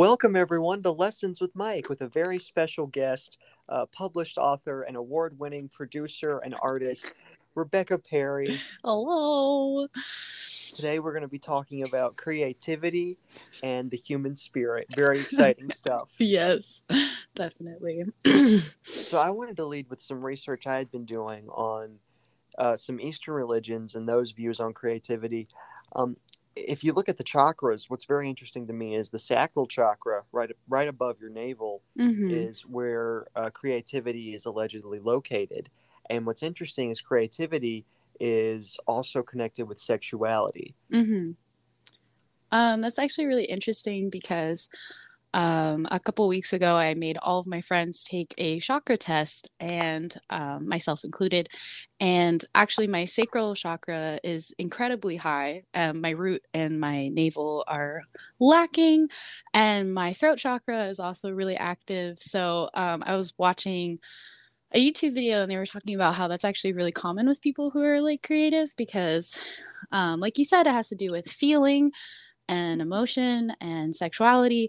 Welcome, everyone, to Lessons with Mike with a very special guest, uh, published author and award winning producer and artist, Rebekah Perry. Hello. Today, we're going to be talking about creativity and the human spirit. Very exciting stuff. Yes, definitely. so, I wanted to lead with some research I had been doing on uh, some Eastern religions and those views on creativity. Um, if you look at the chakras, what's very interesting to me is the sacral chakra, right right above your navel, Mhm. is where uh, creativity is allegedly located. And what's interesting is creativity is also connected with sexuality. Mhm. Um, that's actually really interesting because um, a couple weeks ago, I made all of my friends take a chakra test, and um, myself included. And actually, my sacral chakra is incredibly high. Um, my root and my navel are lacking, and my throat chakra is also really active. So um, I was watching a YouTube video and they were talking about how that's actually really common with people who are like creative because, um, like you said, it has to do with feeling and emotion and sexuality.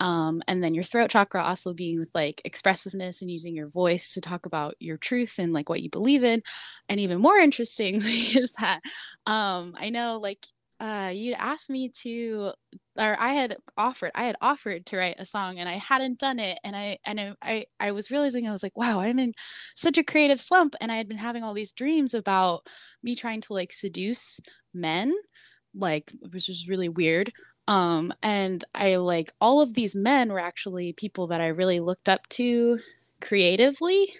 Um, and then your throat chakra also being with like expressiveness and using your voice to talk about your truth and like what you believe in. And even more interestingly is that um, I know like uh, you'd asked me to or I had offered I had offered to write a song and I hadn't done it and I and I I, I was realizing I was like wow I'm in such a creative slump and I had been having all these dreams about me trying to like seduce men like which was really weird. Um and I like all of these men were actually people that I really looked up to creatively.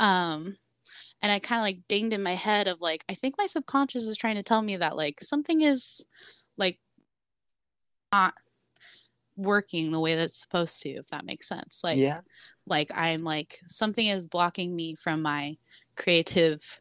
Um and I kind of like dinged in my head of like I think my subconscious is trying to tell me that like something is like not working the way that's supposed to if that makes sense. Like yeah. like i'm like something is blocking me from my creative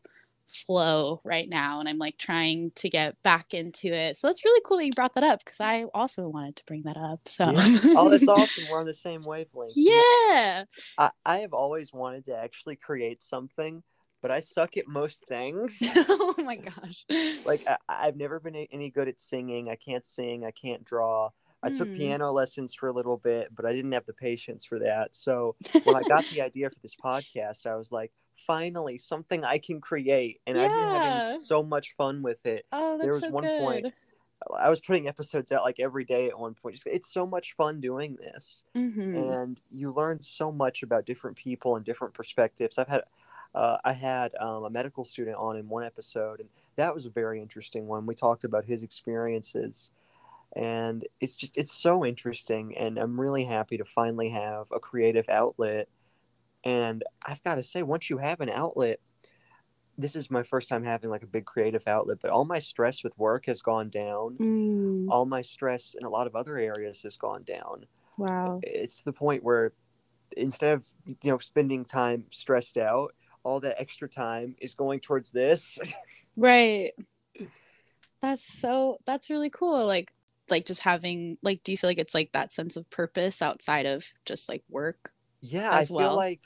flow right now and i'm like trying to get back into it so it's really cool that you brought that up because i also wanted to bring that up so yeah. Oh, that's awesome. We're on the same wavelength. Yeah I, I have always wanted to actually create something, but I suck at most things. oh my gosh like I, I've never been any good at singing. I can't sing. I can't draw. I took Hmm. piano lessons for a little bit, but I didn't have the patience for that. So when I got the idea for this podcast, I was like, finally something I can create, and I've been having so much fun with it. oh that's there was so one good point- I was putting episodes out like every day at one point. It's so much fun doing this, hmm and you learn so much about different people and different perspectives. I've had. Uh, I had um, a medical student on in one episode, and that was a very interesting one. We talked about his experiences, and it's just it's so interesting. And I'm really happy to finally have a creative outlet. And I've got to say, once you have an outlet, this is my first time having like a big creative outlet. But all my stress with work has gone down. Mm, All my stress in a lot of other areas has gone down wow it's to the point where instead of you know spending time stressed out all that extra time is going towards this Right. That's so that's really cool. Like like just having like do you feel like it's like that sense of purpose outside of just like work? Yeah i well. feel like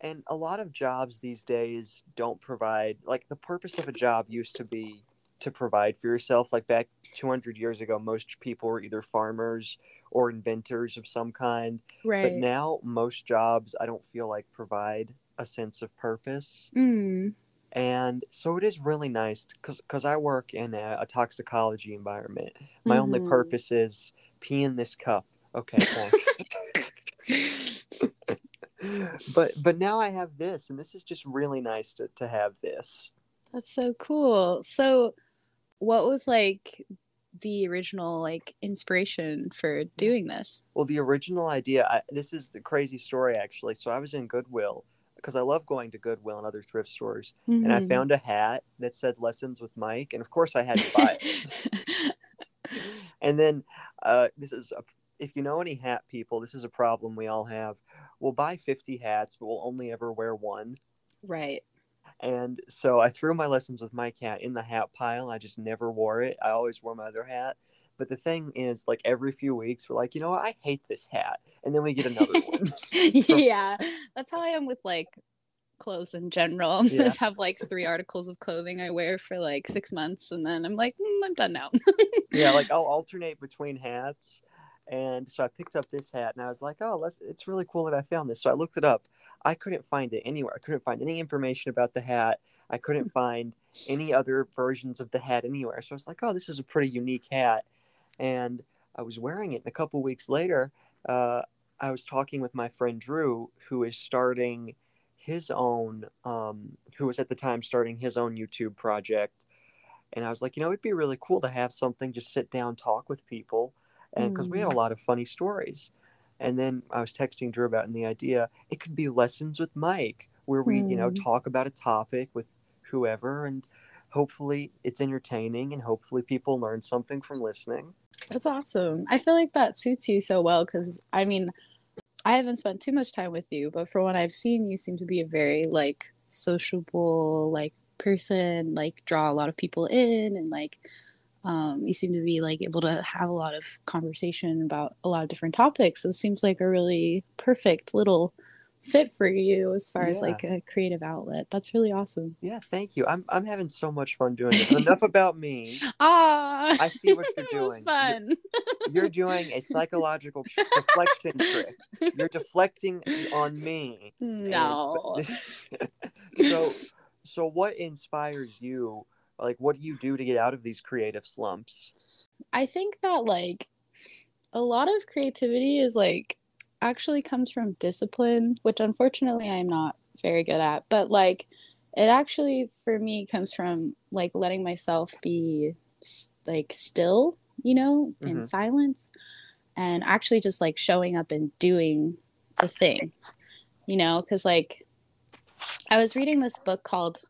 and a lot of jobs these days don't provide like the purpose of a job used to be to provide for yourself like back 200 years ago most people were either farmers or inventors of some kind right but now most jobs i don't feel like provide a sense of purpose Mm. and so it is really nice because because i work in a, a toxicology environment my only Mhm. purpose is pee in this cup okay thanks but but now i have this and this is just really nice to, to have this That's so cool. So what was like the original like inspiration for doing this? well the original idea I, this is the crazy story actually so i was in goodwill because i love going to goodwill and other thrift stores and i Mhm. found a hat that said lessons with mike and of course i had to buy it and then uh, this is a, if you know any hat people this is a problem we all have we'll buy 50 hats but we'll only ever wear one right. and so i threw my lessons with mike hat in the hat pile i just never wore it i always wore my other hat but the thing is like every few weeks we're like you know what i hate this hat and then we get another one yeah. That's how I am with like clothes in general. Yeah. Just have like three articles of clothing I wear for like six months and then I'm like, "Mm, I'm done now. yeah like i'll alternate between hats And so I picked up this hat and I was like, oh, let's, it's really cool that I found this. So I looked it up. I couldn't find it anywhere. I couldn't find any information about the hat. I couldn't find any other versions of the hat anywhere. So I was like, oh, this is a pretty unique hat. And I was wearing it. And a couple weeks later, uh, I was talking with my friend Drew, who is starting his own, um, who was at the time starting his own YouTube project. And I was like, you know, it'd be really cool to have something, just sit down, talk with people. And because mm. we have a lot of funny stories. And then I was texting Drew about and the idea it could be lessons with Mike, where we, mm. you know, mm. talk about a topic with whoever and hopefully it's entertaining and hopefully people learn something from listening. That's awesome. I feel like that suits you so well because I mean, I haven't spent too much time with you, but for what I've seen, you seem to be a very like sociable, like person, like draw a lot of people in and like um, you seem to be like able to have a lot of conversation about a lot of different topics. So it seems like a really perfect little fit for you as far yeah. as like a creative outlet. That's really awesome. Yeah, thank you. I'm I'm having so much fun doing it. Enough about me. Ah, I see what you're doing. fun. You're, you're, doing a psychological deflection trick. You're deflecting on me. No. so so what inspires you? Like what do you do to get out of these creative slumps? I think that like a lot of creativity is like actually comes from discipline, which unfortunately I'm not very good at. But like, it actually for me comes from like letting myself be like still, you know, mm-hmm. in silence, and actually just like showing up and doing the thing, you know, because like I was reading this book called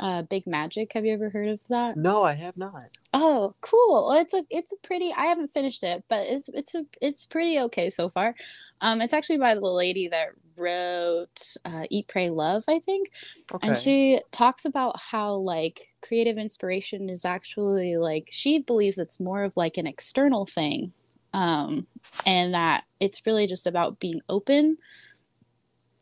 uh, Big Magic. Have you ever heard of that? No, I have not. Oh, cool. Well, it's a it's a pretty. I haven't finished it, but it's it's a it's pretty okay so far. Um, it's actually by the lady that wrote uh, Eat, Pray, Love, I think, okay. and she talks about how like creative inspiration is actually like she believes it's more of like an external thing, um, and that it's really just about being open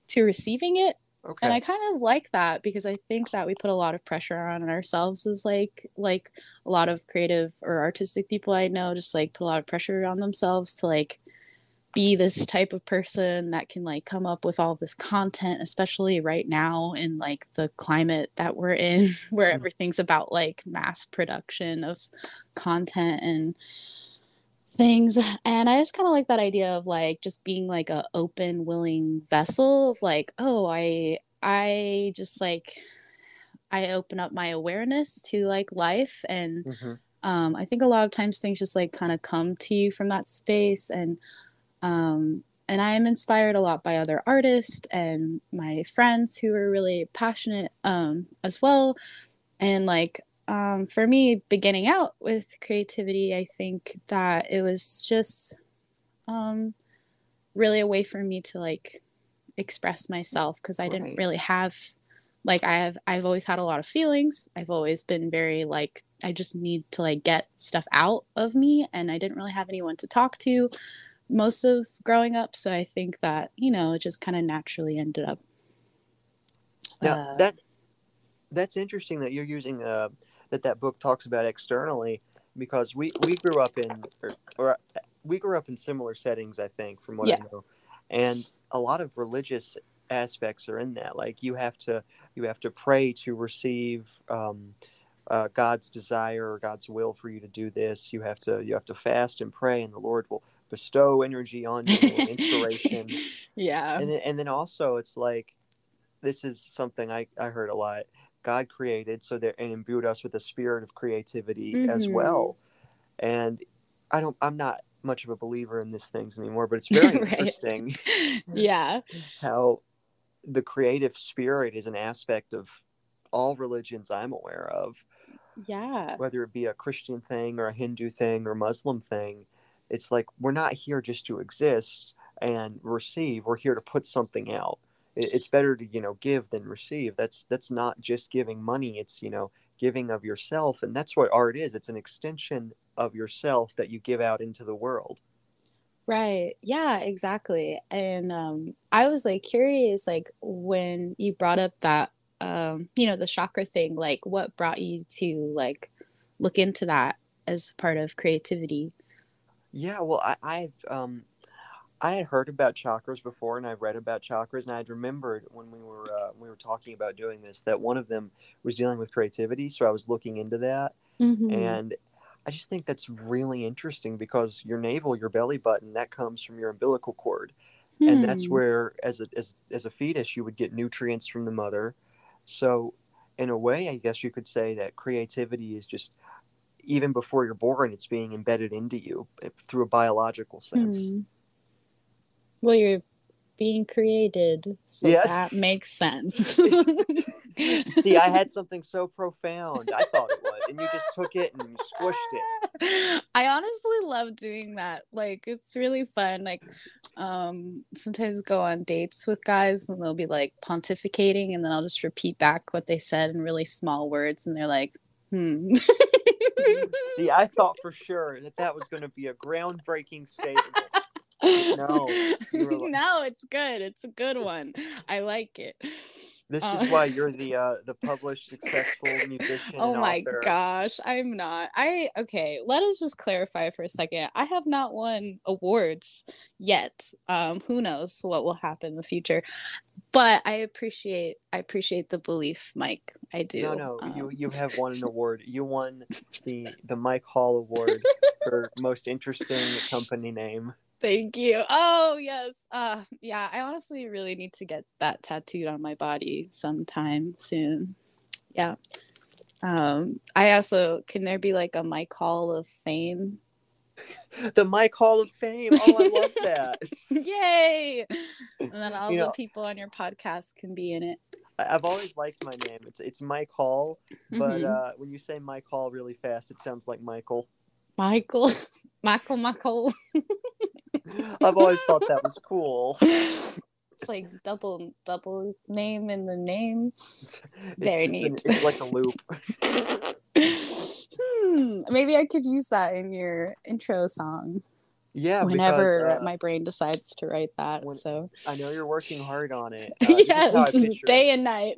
to receiving it Okay. And I kind of like that because I think that we put a lot of pressure on ourselves as like like a lot of creative or artistic people I know just like put a lot of pressure on themselves to like be this type of person that can like come up with all this content especially right now in like the climate that we're in where mm-hmm. everything's about like mass production of content and things and i just kind of like that idea of like just being like a open willing vessel of like oh i i just like i open up my awareness to like life and mm-hmm. um, i think a lot of times things just like kind of come to you from that space and um, and i am inspired a lot by other artists and my friends who are really passionate um, as well and like um, for me, beginning out with creativity, I think that it was just um, really a way for me to like express myself because I right. didn't really have like I have I've always had a lot of feelings. I've always been very like I just need to like get stuff out of me and I didn't really have anyone to talk to most of growing up so I think that you know it just kind of naturally ended up now uh, that that's interesting that you're using uh that that book talks about externally because we we grew up in or, or we grew up in similar settings i think from what yeah. i know. And a lot of religious aspects are in that. Like you have to you have to pray to receive um, uh, god's desire or god's will for you to do this. You have to you have to fast and pray and the lord will bestow energy on you and inspiration. Yeah. And then, and then also it's like this is something I, I heard a lot God created so that and imbued us with a spirit of creativity mm-hmm. as well. And I don't I'm not much of a believer in these things anymore, but it's very right. interesting. yeah. How the creative spirit is an aspect of all religions I'm aware of. Yeah. Whether it be a Christian thing or a Hindu thing or Muslim thing, it's like we're not here just to exist and receive. We're here to put something out it's better to you know give than receive. That's that's not just giving money it's you know giving of yourself and that's what art is. It's an extension of yourself that you give out into the world. Right. Yeah exactly. And um i was like curious like when you brought up that um you know the chakra thing like what brought you to like look into that as part of creativity? Yeah, well, I, I've um, I had heard about chakras before, and I read about chakras, and I'd remembered when we were uh, we were talking about doing this that one of them was dealing with creativity. So I was looking into that, Mhm. and I just think that's really interesting because your navel, your belly button, that comes from your umbilical cord, and that's Hmm. where, as a as as a fetus, you would get nutrients from the mother. So, in a way, I guess you could say that creativity is just even before you're born, it's being embedded into you eh, through a biological sense. Hmm. Well, you're being created, so Yes. that makes sense. See, I had something so profound. I thought it was, and you just took it and squished it. I honestly love doing that. Like it's really fun. Like um sometimes go on dates with guys and they'll be like pontificating and then I'll just repeat back what they said in really small words and they're like, "Hmm." See, I thought for sure that that was going to be a groundbreaking statement. No, no, it's good. It's a good one. I like it. This Uh, is why you're the uh, the published successful musician. Oh my author. gosh, I'm not. I okay, let us just clarify for a second. I have not won awards yet. Um who knows what will happen in the future. But I appreciate I appreciate the belief, Mike. I do. No, no, you Um, you have won an award. You won the the Mike Hall Award for most interesting company name. Thank you. Oh, yes. Uh yeah, I honestly really need to get that tattooed on my body sometime soon. Yeah. Um I also can there be like a Mike Hall of Fame? The Mike Hall of Fame. Oh, I love that. Yay! And then all You the know- people on your podcast can be in it. I've always liked my name. It's it's Mike Hall, but Mhm. uh, when you say Mike Hall really fast, it sounds like Michael. Michael, Michael, Michael. I've always thought that was cool. It's like double, double name in the name. Very it's, neat. It's, an- it's like a loop. hmm, maybe I could use that in your intro song Yeah, whenever because, uh, my brain decides to write that. when- so I know you're working hard on it. Uh, this is how I yes, picture it. day and night.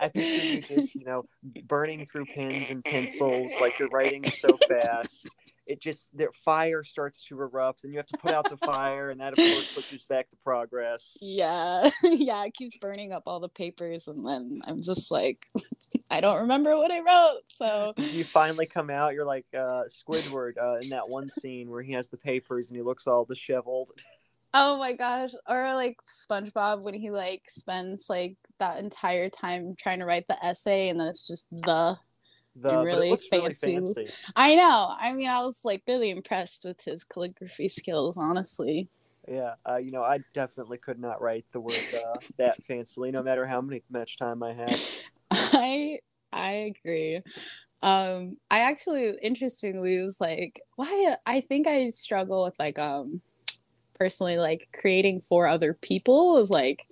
I picture you just, you know, burning through pens and pencils, like you're writing so fast. It just the fire starts to erupt, and you have to put out the fire, and that of course pushes back the progress. Yeah, yeah, it keeps burning up all the papers, and then I'm just like, I don't remember what I wrote. So You finally come out. You're like uh, Squidward uh, in that one scene where he has the papers and he looks all disheveled. Oh my gosh. Or like SpongeBob when he like spends like that entire time trying to write the essay and then it's just the The, really fancy. really fancy. I know. I mean I was like really impressed with his calligraphy skills, honestly. Yeah, uh, you know, I definitely could not write the word uh, that fancily, no matter how many much time I had. I I agree. Um I actually interestingly was like why I think I struggle with like um personally like creating for other people is like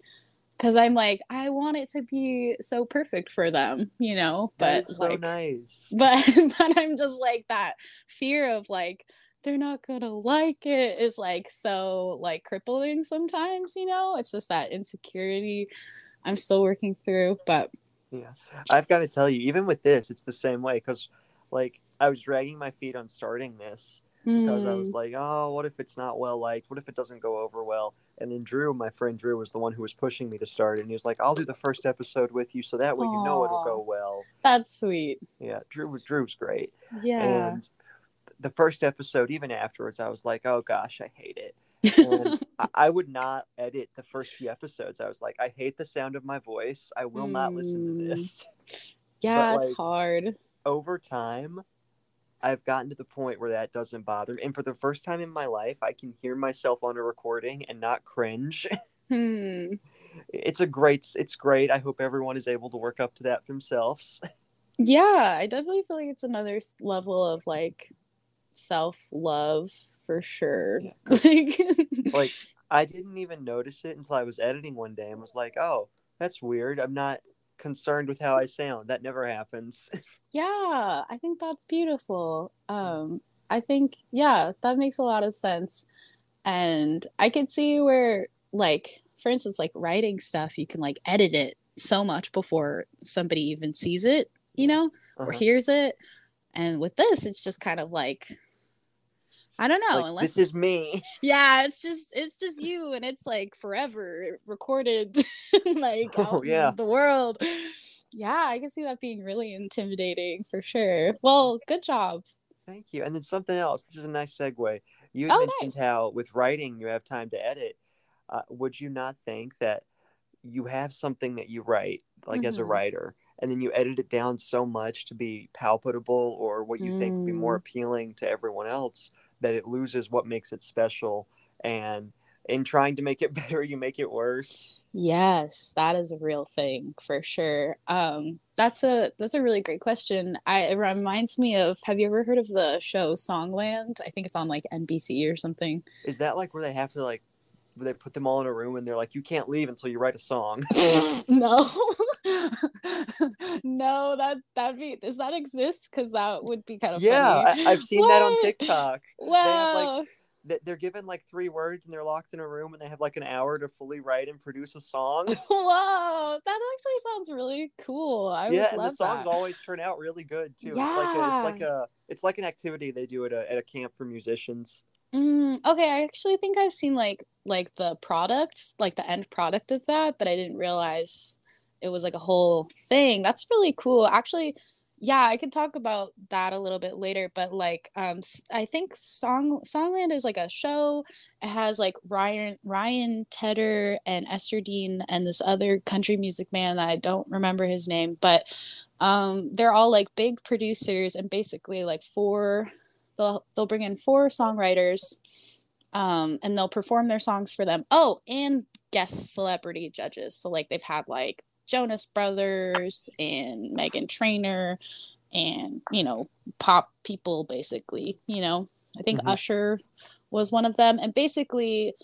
because I'm like I want it to be so perfect for them, you know, but so like nice. but but I'm just like that fear of like they're not gonna like it is like so like crippling sometimes, you know. It's just that insecurity I'm still working through, but Yeah, I've got to tell you, even with this, it's the same way. Because, like, I was dragging my feet on starting this because I was mm, like, oh, what if it's not well liked? What if it doesn't go over well? And then Drew, my friend Drew, was the one who was pushing me to start it. And he was like, I'll do the first episode with you, so that way you know it'll go well. that's sweet. Yeah, Drew, Drew's great. Yeah. And the first episode, even afterwards, I was like, oh gosh, I hate it. And I, would not edit the first few episodes. I was like, I hate the sound of my voice. I will not listen Mm. to this. yeah, but, it's like, hard. over time, I've gotten to the point where that doesn't bother me. And for the first time in my life, I can hear myself on a recording and not cringe. Hmm. it's a great, it's great. I hope everyone is able to work up to that themselves. Yeah, I definitely feel like it's another level of like self love for sure. Yeah, Like, like, I didn't even notice it until I was editing one day and was like, oh, that's weird. I'm not concerned with how I sound. That never happens. yeah, I think that's beautiful. Um, I think, yeah, that makes a lot of sense. And I could see where, like, for instance, like writing stuff, you can like edit it so much before somebody even sees it, you know, or Uh-huh. hears it. And with this, it's just kind of like I don't know. Like, unless this is me. Yeah, it's just it's just you, and it's like forever recorded, like Oh, yeah. the world. Yeah, I can see that being really intimidating for sure. Well, good job. Thank you. And then something else. This is a nice segue. You Oh, mentioned nice. how with writing you have time to edit. Uh, would you not think that you have something that you write, like as a Mhm. writer, and then you edit it down so much to be palpable or what you think would be more Mm. appealing to everyone else that it loses what makes it special? And in trying to make it better, you make it worse. Yes, that is a real thing for sure. Um, that's a that's a really great question. I it reminds me of, have you ever heard of the show Songland? I think it's on like NBC or something. Is that like where they have to like, where they put them all in a room and they're like, you can't leave until you write a song? No. No, that that'd be does that exist? Because that would be kind of yeah, funny. I, I've seen that on TikTok. have, like, Wow. that they're given like three words and they're locked in a room and they have like an hour to fully write and produce a song. Whoa, that actually sounds really cool. I yeah, and the songs that. always turn out really good too. It's like a, it's like a it's like an activity they do at a at a camp for musicians. Mm, okay, I actually think I've seen like like the product, like the end product of that, but I didn't realize it was like a whole thing. That's really cool. Actually, yeah, I could talk about that a little bit later, but like um I think Song Songland is like a show. It has like Ryan Ryan Tedder and Ester Dean and this other country music man that I don't remember his name, but um they're all like big producers and basically like four they'll they'll bring in four songwriters um and they'll perform their songs for them oh and guest celebrity judges so like they've had like jonas brothers and meghan trainor and you know pop people basically you know i think Mhm. usher was one of them and basically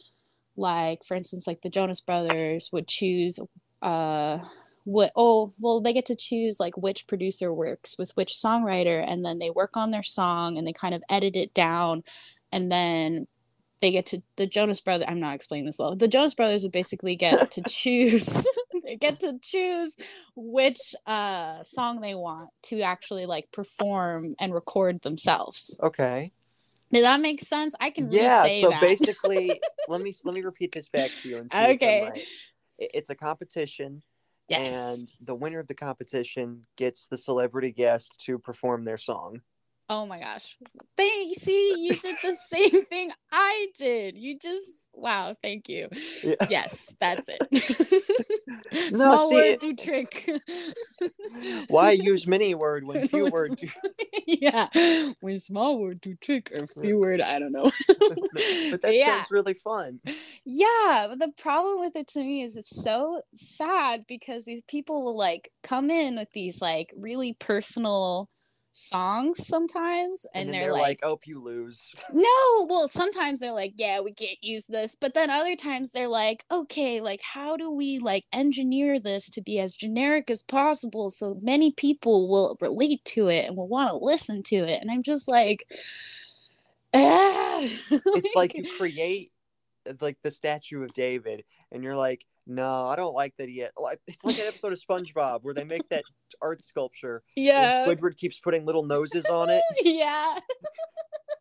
like for instance like the jonas brothers would choose uh what oh well they get to choose like which producer works with which songwriter and then they work on their song and they kind of edit it down and then they get to the Jonas Brothers I'm not explaining this well. The Jonas Brothers would basically get to choose they get to choose which uh song they want to actually like perform and record themselves. Okay. Did that make sense? I can Yeah. So that. basically, let me let me repeat this back to you and see Okay. right. It's a competition, yes. and the winner of the competition gets the celebrity guest to perform their song. Oh my gosh. Thank see, you did the same thing I did. You just wow, thank you. Yeah. Yes, that's it. No, Small see, word do trick. Why use many word when few When word do? yeah. When small word do trick or few word, I don't know. but that yeah. sounds really fun. Yeah, but the problem with it to me is it's so sad because these people will like come in with these like really personal songs sometimes and, And, they're, they're like, like, "Oh, you lose." no well sometimes they're like yeah we can't use this but then other times they're like okay like how do we like engineer this to be as generic as possible so many people will relate to it and will want to listen to it and i'm just like ah. It's like you create uh, like the statue of David, and you're like, "No, I don't like that yet." Like it's like an episode of SpongeBob where they make that art sculpture, yeah and Squidward keeps putting little noses on it. yeah.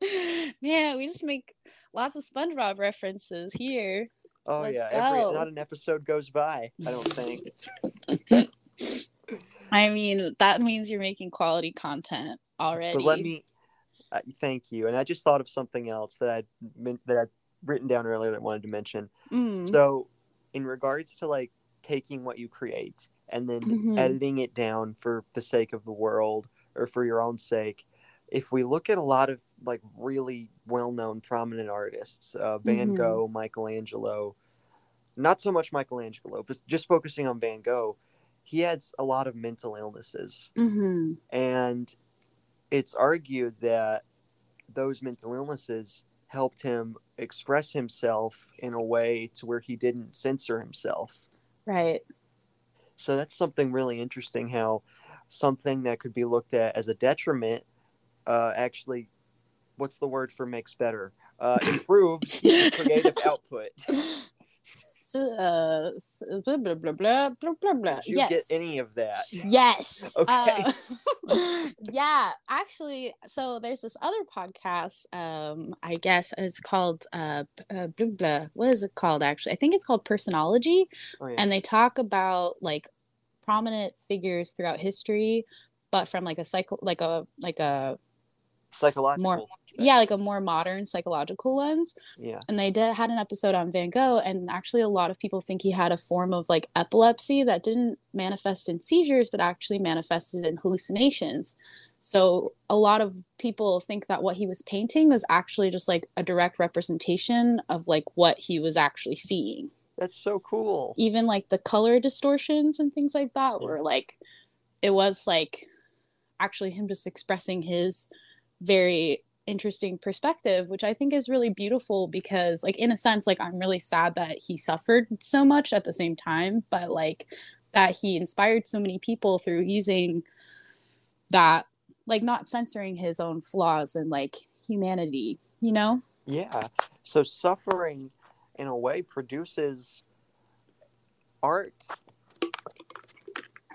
Man, we just make lots of SpongeBob references here. Oh Let's yeah, every not an episode goes by. I don't think. I mean, that means you're making quality content already. But let me uh, thank you. And I just thought of something else that I'd that I'd written down earlier that I wanted to mention. Mm, So, in regards to like taking what you create and then Mhm. editing it down for the sake of the world or for your own sake, if we look at a lot of like really well-known prominent artists, uh, Van Mhm. Gogh, Michelangelo, not so much Michelangelo, but just focusing on Van Gogh, he had a lot of mental illnesses mhm. and it's argued that those mental illnesses helped him express himself in a way to where he didn't censor himself. Right. so that's something really interesting how something that could be looked at as a detriment uh, actually what's the word for makes better? Uh, improves creative output uh, blah, blah, blah, blah, blah, blah, blah. Did you yes. get any of that? Yes. Okay. Uh, yeah, actually, so there's this other podcast. Um, I guess it's called uh, uh blah, blah. What is it called? Actually, I think it's called Personology, Oh, yeah. and they talk about like prominent figures throughout history, but from like a cycle, like a like a Psychological. more yeah, like a more modern psychological lens Yeah. and they did had an episode on Van Gogh, and actually a lot of people think he had a form of like epilepsy that didn't manifest in seizures, but actually manifested in hallucinations. So a lot of people think that what he was painting was actually just like a direct representation of like what he was actually seeing. That's so cool. Even like the color distortions and things like that were like it was like actually him just expressing his very interesting perspective which i think is really beautiful because like in a sense like i'm really sad that he suffered so much at the same time but like that he inspired so many people through using that like not censoring his own flaws and like humanity you know Yeah. So suffering, in a way, produces art.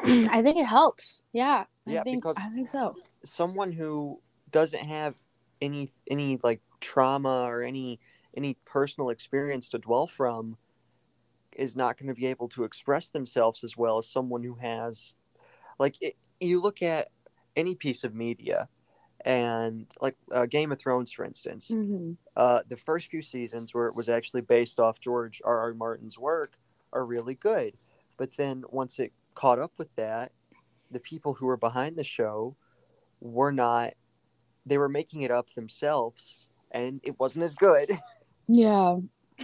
i think it helps yeah Yeah, i think because- i think so Someone who doesn't have any any like trauma or any any personal experience to dwell from is not going to be able to express themselves as well as someone who has like it, you look at any piece of media and like uh, game of thrones for instance Mhm. uh, the first few seasons where it was actually based off George R. R. Martin's work are really good. But then once it caught up with that, the people who were behind the show were not, they were making it up themselves and it wasn't as good. yeah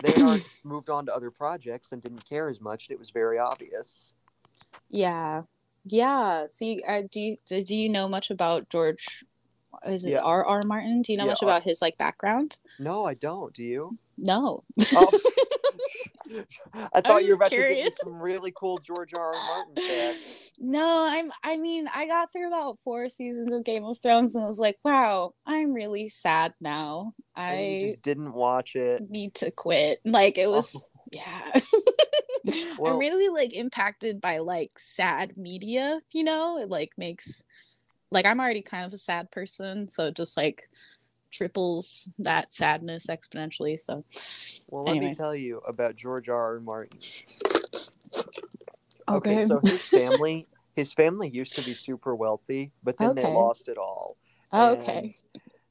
They moved on to other projects and didn't care as much. It was very obvious. Yeah, yeah. See, uh, do you do you know much about George? Is it Yeah. R. R. Martin? Do you know Yeah, much R- about his like background? No, I don't. Do you? No. Oh. I thought you were about to give me some really cool George R. R. Martin facts. No, I'm. I mean, I got through about four seasons of Game of Thrones, and I was like, "Wow, I'm really sad now. And I just didn't watch it. need to quit." Like it oh. was, yeah. Well- I'm really like impacted by like sad media. You know, it like makes like I'm already kind of a sad person, so it just like triples that sadness exponentially. So Well, let me tell you about George R. R. Martin. okay, so his family, his family used to be super wealthy, but then they lost it all. Oh, okay.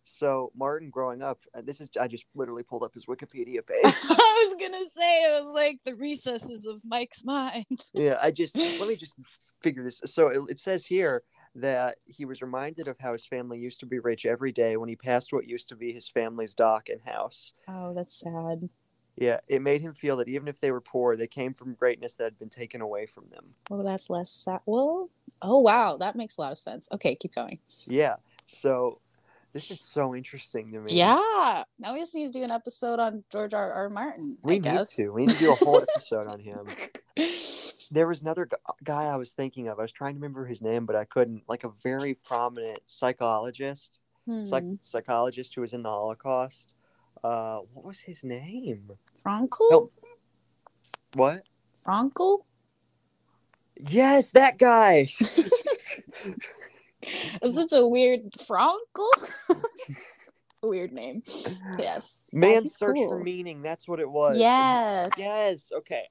So Martin, growing up, and this is I just literally pulled up his Wikipedia page. I was gonna say it was like the recesses of Mike's mind. yeah, I just let me just figure this. So it, it says here that he was reminded of how his family used to be rich every day when he passed what used to be his family's dock and house. Oh, that's sad. Yeah, it made him feel that even if they were poor, they came from greatness that had been taken away from them. Well, that's less sad. Well, oh wow, that makes a lot of sense. Okay, keep going. Yeah. So this is so interesting to me. Yeah, now we just need to do an episode on George R. R. Martin. I We need guess. to. We need to do a whole episode on him. There was another gu- guy I was thinking of. I was trying to remember his name, but I couldn't. Like a very prominent psychologist, psych- Hmm. psychologist who was in the Holocaust. Uh, what was his name? Frankl. What? Frankl. Yes, that guy. It's such a weird Frankl. weird name. Yes. Yeah, Man's search for meaning. That's what it was. Yeah. Yes. Okay.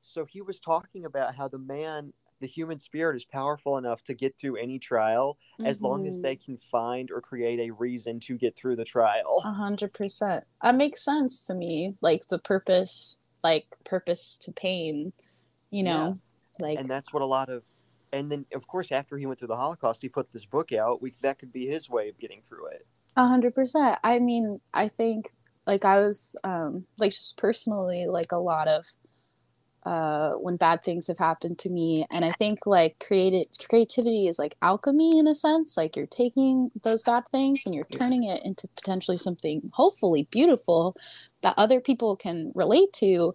So he was talking about how the man, the human spirit, is powerful enough to get through any trial as long as they mm-hmm. can find or create a reason to get through the trial. A hundred percent. That makes sense to me. Like the purpose, like purpose to pain. You know, like And that's what a lot of. And then, of course, after he went through the Holocaust, he put this book out. We that could be his way of getting through it. a hundred percent. I mean, I think like I was um like just personally like a lot of uh when bad things have happened to me and I think like creative creativity is like alchemy in a sense like you're taking those bad things and you're turning it into potentially something hopefully beautiful that other people can relate to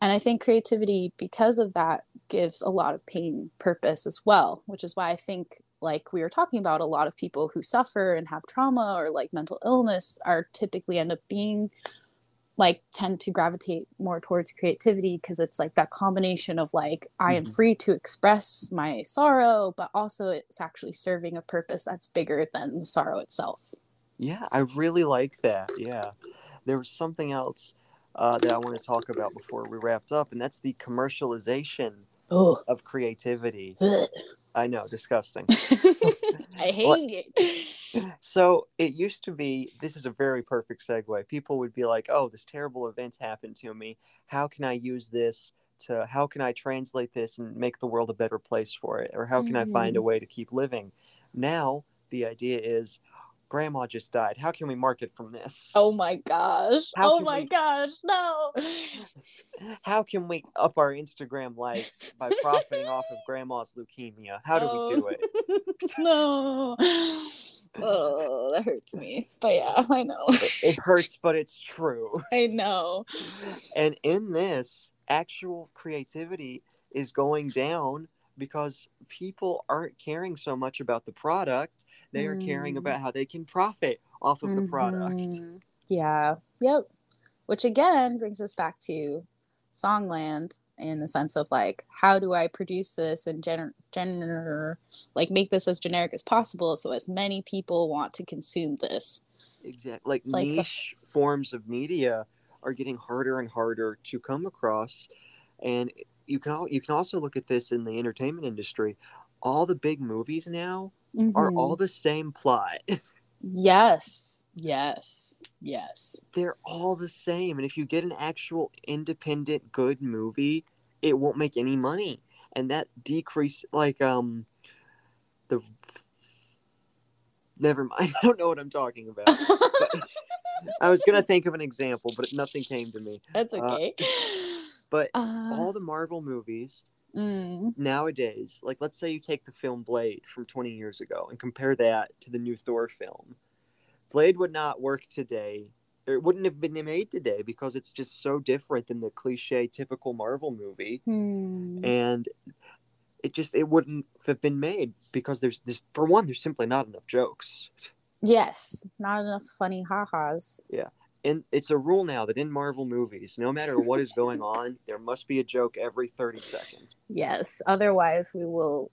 and I think creativity because of that gives a lot of pain purpose as well which is why I think like we were talking about a lot of people who suffer and have trauma or like mental illness are typically end up being like tend to gravitate more towards creativity because it's like that combination of like I am Mhm. free to express my sorrow, but also it's actually serving a purpose that's bigger than the sorrow itself. Yeah, I really like that. Yeah. There was something else uh, that I want to talk about before we wrapped up, and that's the commercialization Oh, of creativity. I know, disgusting. I hate it. So it used to be this is a very perfect segue. People would be like, "Oh, this terrible event happened to me. How can I use this to how can I translate this and make the world a better place for it? Or how can I find a mm-hmm. way to keep living?" Now, the idea is grandma just died. How can we market from this? Oh my gosh. How oh my we- gosh. No. How can we up our Instagram likes by profiting off of grandma's leukemia? How do we oh. do it? it? no. Oh, that hurts me. But yeah, I know. It hurts, but it's true. I know. And in this, actual creativity is going down because people aren't caring so much about the product. They are caring Mm. about how they can profit off of the product. Mhm. Yeah. Yep. Which again brings us back to Songland in the sense of like, how do I produce this and gener- gener- like make this as generic as possible so as many people want to consume this. Exactly. Like It's like the- niche forms of media are getting harder and harder to come across. And you can al- you can also look at this in the entertainment industry. All the big movies now are Mhm. all the same plot. Yes. Yes. Yes. they're all the same. And if you get an actual independent good movie, it won't make any money. And that decrease like um the never mind. I don't know what I'm talking about. I was gonna think of an example, but nothing came to me. That's Uh, okay. But Uh, all the Marvel movies mm, nowadays, like let's say you take the film Blade from 20 years ago and compare that to the new Thor film. Blade would not work today. It wouldn't have been made today because it's just so different than the cliche typical Marvel movie hmm. and it just it wouldn't have been made because there's this for one there's simply not enough jokes. Yes. Not enough funny ha-has. Yeah. And it's a rule now that in Marvel movies, no matter what is going on, there must be a joke every 30 seconds. Yes. Otherwise, we will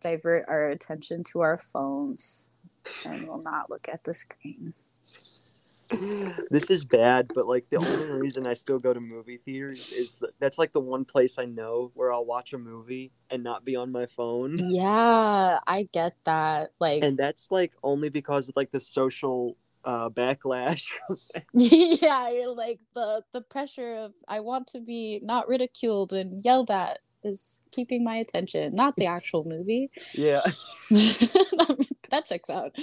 divert our attention to our phones and will not look at the screen. this is bad, but like the only reason I still go to movie theaters is that that's like the one place I know where I'll watch a movie and not be on my phone. Yeah, I get that. Like, And that's like only because of like the social uh, backlash. yeah, you're like the the pressure of I want to be not ridiculed and yelled at is keeping my attention, not the actual movie. yeah. that checks out.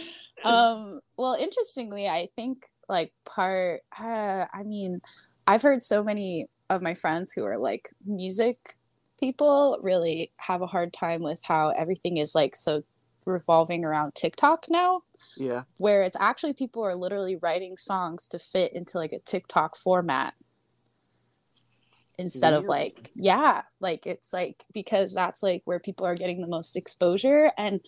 Um, well, interestingly, I think like part. Uh, I mean, I've heard so many of my friends who are like music people really have a hard time with how everything is like so revolving around TikTok now Yeah. where it's actually people are literally writing songs to fit into like a TikTok format instead of like yeah like it's like because that's like where people are getting the most exposure and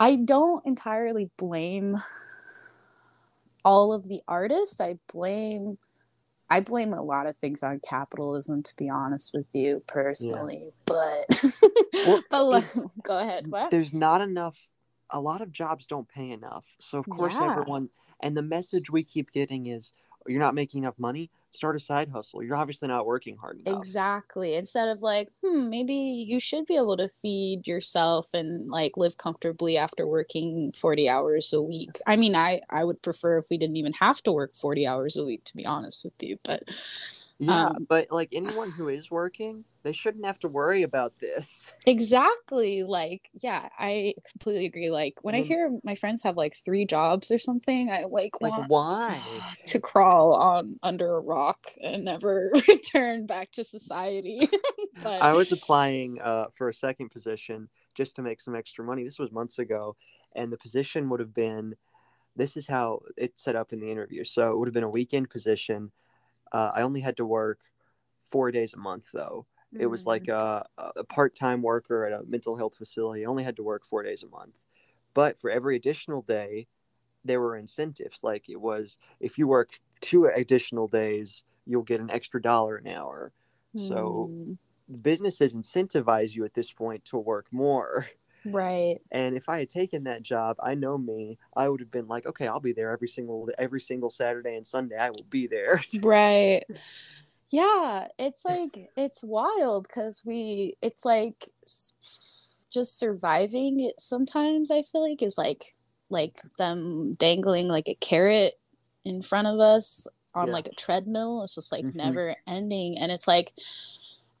I don't entirely blame all of the artists I blame I blame a lot of things on capitalism to be honest with you personally but Well, but like, go ahead what There's not enough. A lot of jobs don't pay enough. So, of course, Yeah. everyone. And the message we keep getting is you're not making enough money, start a side hustle. You're obviously not working hard enough. Exactly. Instead of like, hmm, maybe you should be able to feed yourself and like live comfortably after working 40 hours a week. I mean, I I would prefer if we didn't even have to work 40 hours a week to be honest with you, but Yeah, Um, but like anyone who is working, they shouldn't have to worry about this. exactly like yeah, I completely agree. Like when I hear my friends have like three jobs or something, I like Like, want why? to crawl on under a rock and never return back to society. but I was applying uh, for a second position just to make some extra money. This was months ago, and the position would have been. This is how it's set up in the interview. So it would have been a weekend position. Uh, I only had to work four days a month, though. It was like a, a part-time worker at a mental health facility. I only had to work four days a month, but for every additional day, there were incentives. Like it was, if you work two additional days you'll get an extra dollar an hour. So Mm, businesses incentivize you at this point to work more. right. And if I had taken that job, I know me, I would have been like, okay, I'll be there every single every single Saturday and Sunday. I will be there. Right. Yeah, it's like it's wild because we it's like just surviving it sometimes I feel like is like like them dangling like a carrot in front of us on Yeah. like a treadmill. It's just like Mhm. never ending. And it's like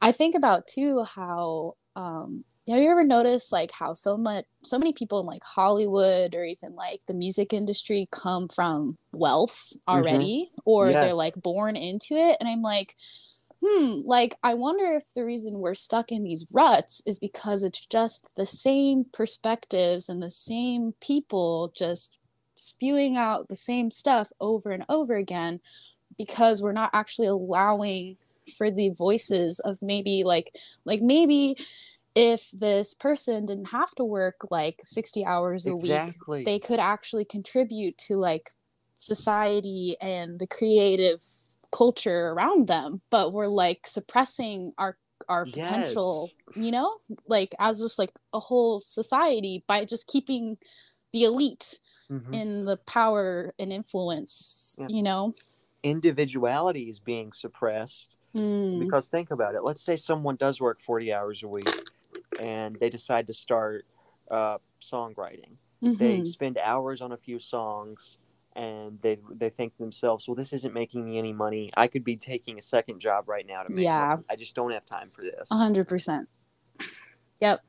I think about too how um have you ever noticed like how so much so many people in like Hollywood or even like the music industry come from wealth already or they're like born into it? And I'm like hmm like I wonder if the reason we're stuck in these ruts is because it's just the same perspectives and the same people just spewing out the same stuff over and over again because we're not actually allowing for the voices of maybe like like maybe if this person didn't have to work like 60 hours a week they could actually contribute to like society and the creative culture around them but we're like suppressing our our potential you know like as just like a whole society by just keeping the elite Mhm. in the power and influence Yeah. you know Individuality is being suppressed Mm, because think about it. Let's say someone does work 40 hours a week and they decide to start uh, songwriting. They mhm. spend hours on a few songs and they they think to themselves, well, this isn't making me any money. I could be taking a second job right now to make Yeah. money. I just don't have time for this. A hundred percent. Yep.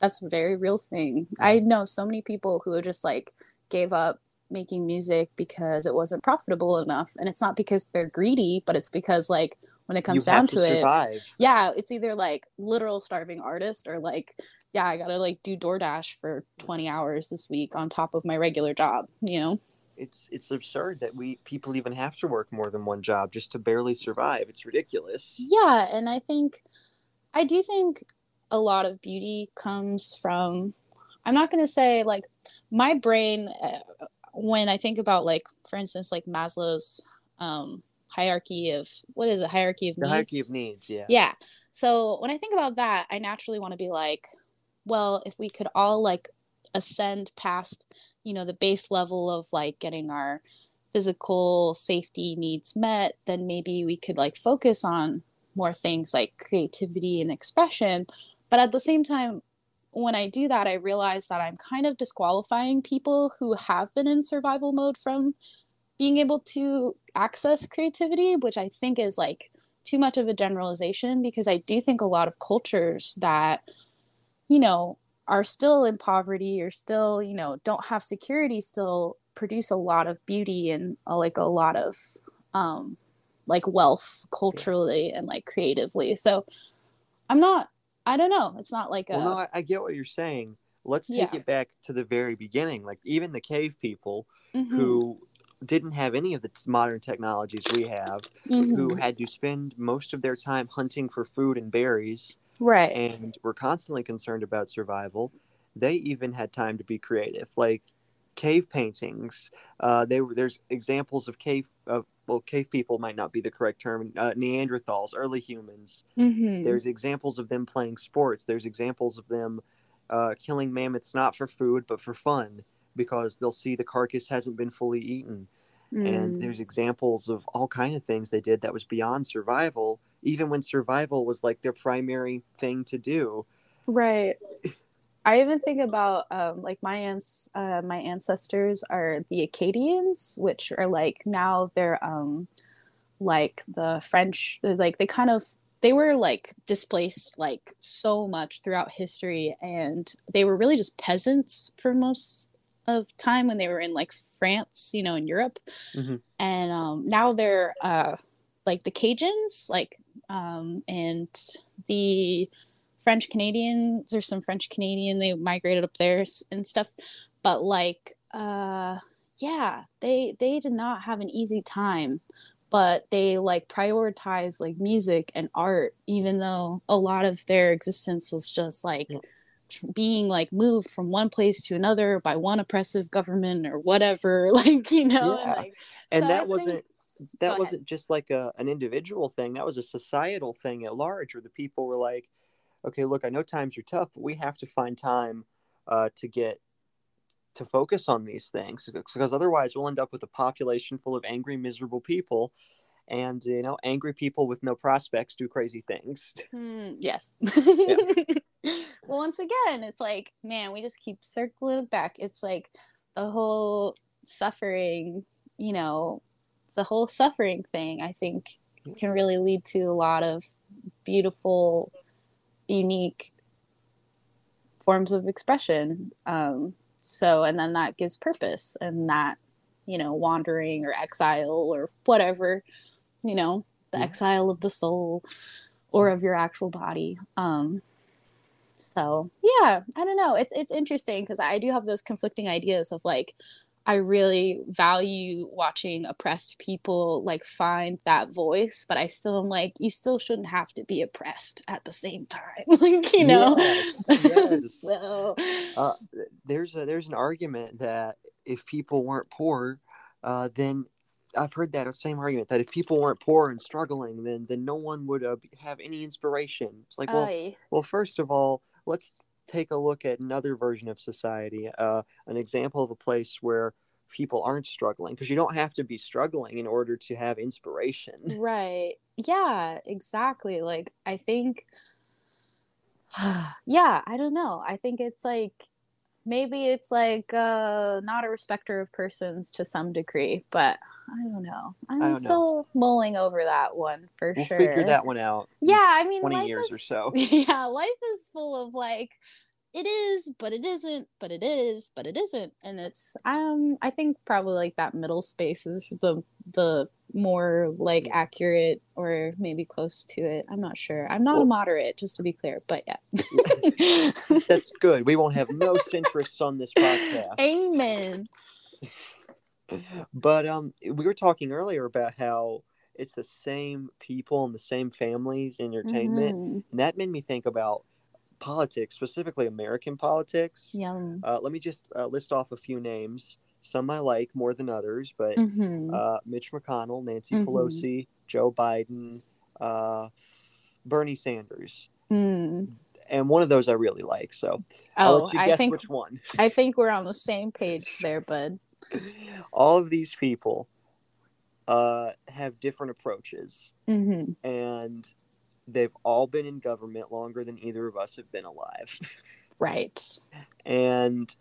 That's a very real thing. I know so many people who just like gave up making music because it wasn't profitable enough. And it's not because they're greedy, but it's because like when it comes you down to, to, it, yeah, it's either like literal starving artist or like, yeah, I gotta like do DoorDash for 20 hours this week on top of my regular job, you know? It's it's absurd that we people even have to work more than one job just to barely survive. It's ridiculous. Yeah, and I think I do think a lot of beauty comes from I'm not going to say like my brain uh, when I think about like for instance like Maslow's um hierarchy of what is it hierarchy of needs. The needs hierarchy of needs, yeah. yeah so when I think about that I naturally want to be like well if we could all like ascend past you know the base level of like getting our physical safety needs met then maybe we could like focus on more things like creativity and expression but at the same time when i do that i realize that i'm kind of disqualifying people who have been in survival mode from being able to access creativity which i think is like too much of a generalization because i do think a lot of cultures that you know are still in poverty or still you know don't have security still produce a lot of beauty and uh, like a lot of um like wealth culturally and like creatively so i'm not i don't know it's not like a Well, no, I, I get what you're saying. Let's take Yeah. it back to the very beginning. Like even the cave people Mhm, who didn't have any of the modern technologies we have, mhm. who had to spend most of their time hunting for food and berries, right and were constantly concerned about survival. They even had time to be creative, like cave paintings. Uh, they were there's examples of cave of well, cave people might not be the correct term. Uh, Neanderthals, early humans. Mhm. There's examples of them playing sports. There's examples of them uh, killing mammoths not for food but for fun because they'll see the carcass hasn't been fully eaten. And Mm. there's examples of all kind of things they did that was beyond survival, even when survival was like their primary thing to do. Right. I even think about um, like my aunts, uh, my ancestors are the Acadians, which are like now they're um, like the French, like they kind of they were like displaced like so much throughout history, and they were really just peasants for most of time when they were in like France, you know, in Europe, Mhm. and um, now they're uh, like the Cajuns, like um, and the French Canadians or some French Canadian they migrated up there and stuff but like uh yeah they they did not have an easy time but they like prioritize like music and art even though a lot of their existence was just like Yeah. Being like moved from one place to another by one oppressive government or whatever like you know and like And So that think- wasn't that wasn't just like a, an individual thing that was a societal thing at large where the people were like okay look i know times are tough but we have to find time uh, to get to focus on these things because otherwise we'll end up with a population full of angry miserable people and you know angry people with no prospects do crazy things. Mm, yes well once again it's like man we just keep circling back. It's like the whole suffering you know the whole suffering thing i think can really lead to a lot of beautiful unique forms of expression. Um, so and then that gives purpose and that you know wandering or exile or whatever you know the yeah. exile of the soul or of your actual body. Um so yeah i don't know it's it's interesting because i do have those conflicting ideas of like I really value watching oppressed people like find that voice, but I still am like, you still shouldn't have to be oppressed at the same time, like you know. Yes, yes. so uh, there's a there's an argument that if people weren't poor, uh, then I've heard that same argument that if people weren't poor and struggling, then then no one would uh, have any inspiration. It's like, well, Aye. well, first of all, let's take a look at another version of society, uh, an example of a place where people aren't struggling, because you don't have to be struggling in order to have inspiration. Right. Yeah, exactly. Like, I think, yeah, I don't know. I think it's like, maybe it's like uh, not a respecter of persons to some degree, but I don't know. I'm still know. mulling over that one for we'll sure. Figure that one out. Yeah, I mean, twenty years is, or so. Yeah, life is full of like it is, but it isn't, but it is, but it isn't, and it's um I think probably like that middle space is the the more like accurate or maybe close to it. I'm not sure. I'm not well, a moderate, just to be clear, but yeah. That's good. We won't have no centrists on this podcast. Amen but um, we were talking earlier about how it's the same people and the same families entertainment, mm-hmm. and that made me think about politics, specifically American politics. Yum. Uh, let me just uh, list off a few names. Some I like more than others, but mm-hmm. uh, Mitch McConnell, Nancy mm-hmm. Pelosi, Joe Biden, uh, Bernie Sanders. Mm. And one of those I really like. So oh, i think, which one. I think we're on the same page there, bud all of these people uh, have different approaches, mm-hmm. and they've all been in government longer than either of us have been alive. right. And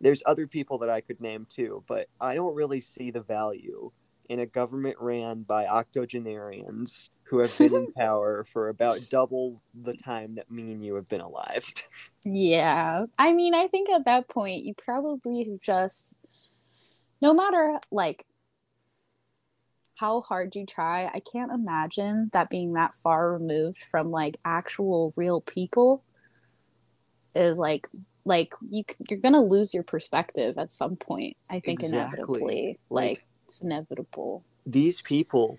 there's other people that I could name too, but I don't really see the value in a government ran by octogenarians who have been in power for about double the time that me and you have been alive. yeah. I mean, I think at that point, you probably have just, no matter like how hard you try, I can't imagine that being that far removed from like actual real people is like like you you're gonna lose your perspective at some point i think exactly. inevitably like, like it's inevitable these people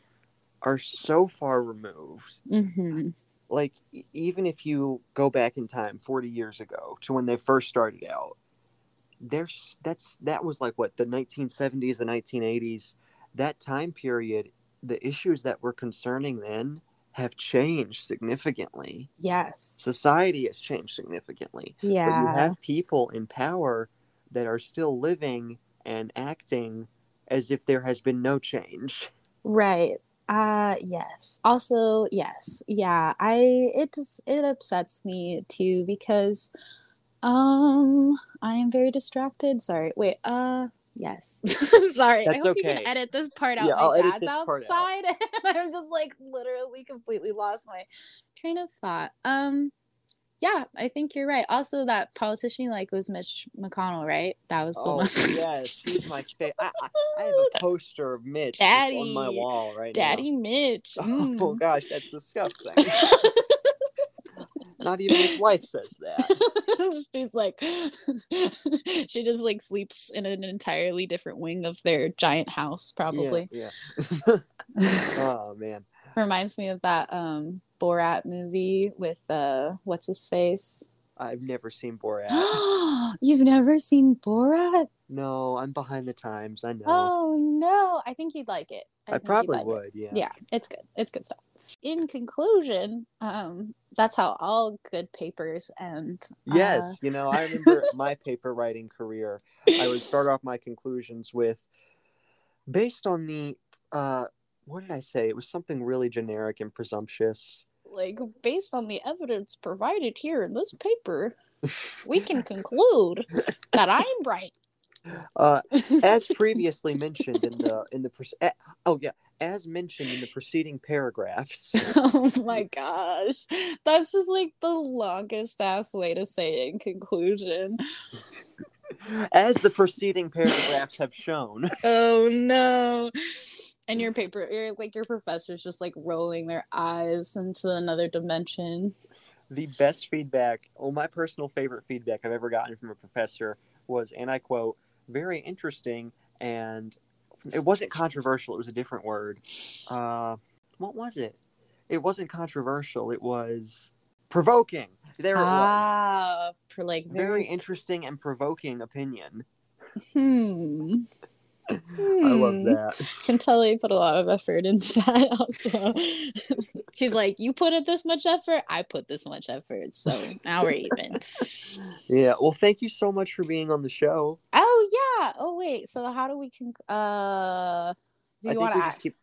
are so far removed. Mm-hmm. Like even if you go back in time 40 years ago to when they first started out, there's that's that was like what the 1970s, the 1980s, that time period. The issues that were concerning then have changed significantly. Yes, society has changed significantly. Yeah, but you have people in power that are still living and acting as if there has been no change. Right. Uh yes. Also, yes. Yeah, I it just it upsets me too because um I am very distracted. Sorry. Wait, uh yes. Sorry. That's I hope okay. you can edit this part out. Yeah, my I'll dad's outside out. and I'm just like literally completely lost my train of thought. Um yeah, I think you're right. Also, that politician like was Mitch McConnell, right? That was the oh, one. yes, he's my favorite. I, I, have a poster of Mitch Daddy, on my wall right Daddy now. Mitch. Mm. Oh gosh, that's disgusting. Not even his wife says that. She's like, she just like sleeps in an entirely different wing of their giant house, probably. Yeah. yeah. oh man. Reminds me of that um Borat movie with uh what's his face? I've never seen Borat. You've never seen Borat? no, I'm behind the times. I know. Oh no, I think you'd like it. I you'd probably like it. would. Yeah. Yeah, it's good. It's good stuff. In conclusion, um, that's how all good papers end. Yes, Uh, you know, I remember my paper writing career. I would start off my conclusions with, based on the, uh, what did I say? It was something really generic and presumptuous. like based on the evidence provided here in this paper, we can conclude that I'm right. Uh, as previously mentioned in the in the pre- eh, oh yeah, as mentioned in the preceding paragraphs. oh my gosh. That's just like the longest ass way to say it in conclusion. As the preceding paragraphs have shown. Oh no. And your paper, your, like your professor's just like rolling their eyes into another dimension. the best feedback, well, my personal favorite feedback I've ever gotten from a professor was, and I quote, very interesting and it wasn't controversial, it was a different word. Uh, what was it? It wasn't controversial, it was provoking. There it was. Ah, for like Very very, interesting and provoking opinion. hmm. I love Hmm. that. Can tell he put a lot of effort into that. Also, he's like, "You put it this much effort, I put this much effort, so now we're even." Yeah, well, thank you so much for being on the show. Oh yeah. Oh wait. So how do we con? Uh, do you want to? keep.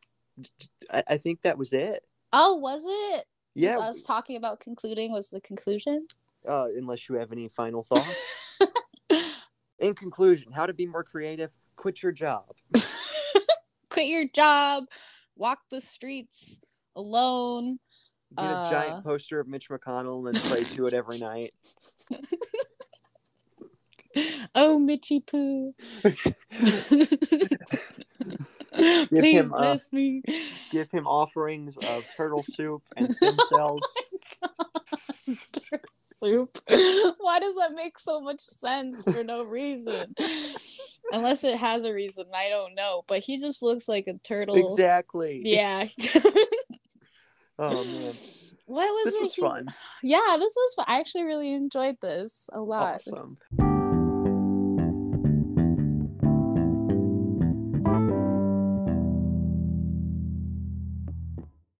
I, I think that was it. Oh, was it? Yeah, Was us talking about concluding was the conclusion. uh, unless you have any final thoughts. In conclusion, how to be more creative: quit your job. Quit your job. Walk the streets alone. Get a Uh. giant poster of Mitch McConnell and pray to it every night. Oh, Mitchy Poo. Please uh, bless me. Give him offerings of turtle soup and stem cells. Turtle soup. Why does that make so much sense for no reason? Unless it has a reason, I don't know. But he just looks like a turtle. Exactly. Yeah. Oh man, what was this was he- fun. Yeah, this was fun. I actually really enjoyed this a lot. Awesome.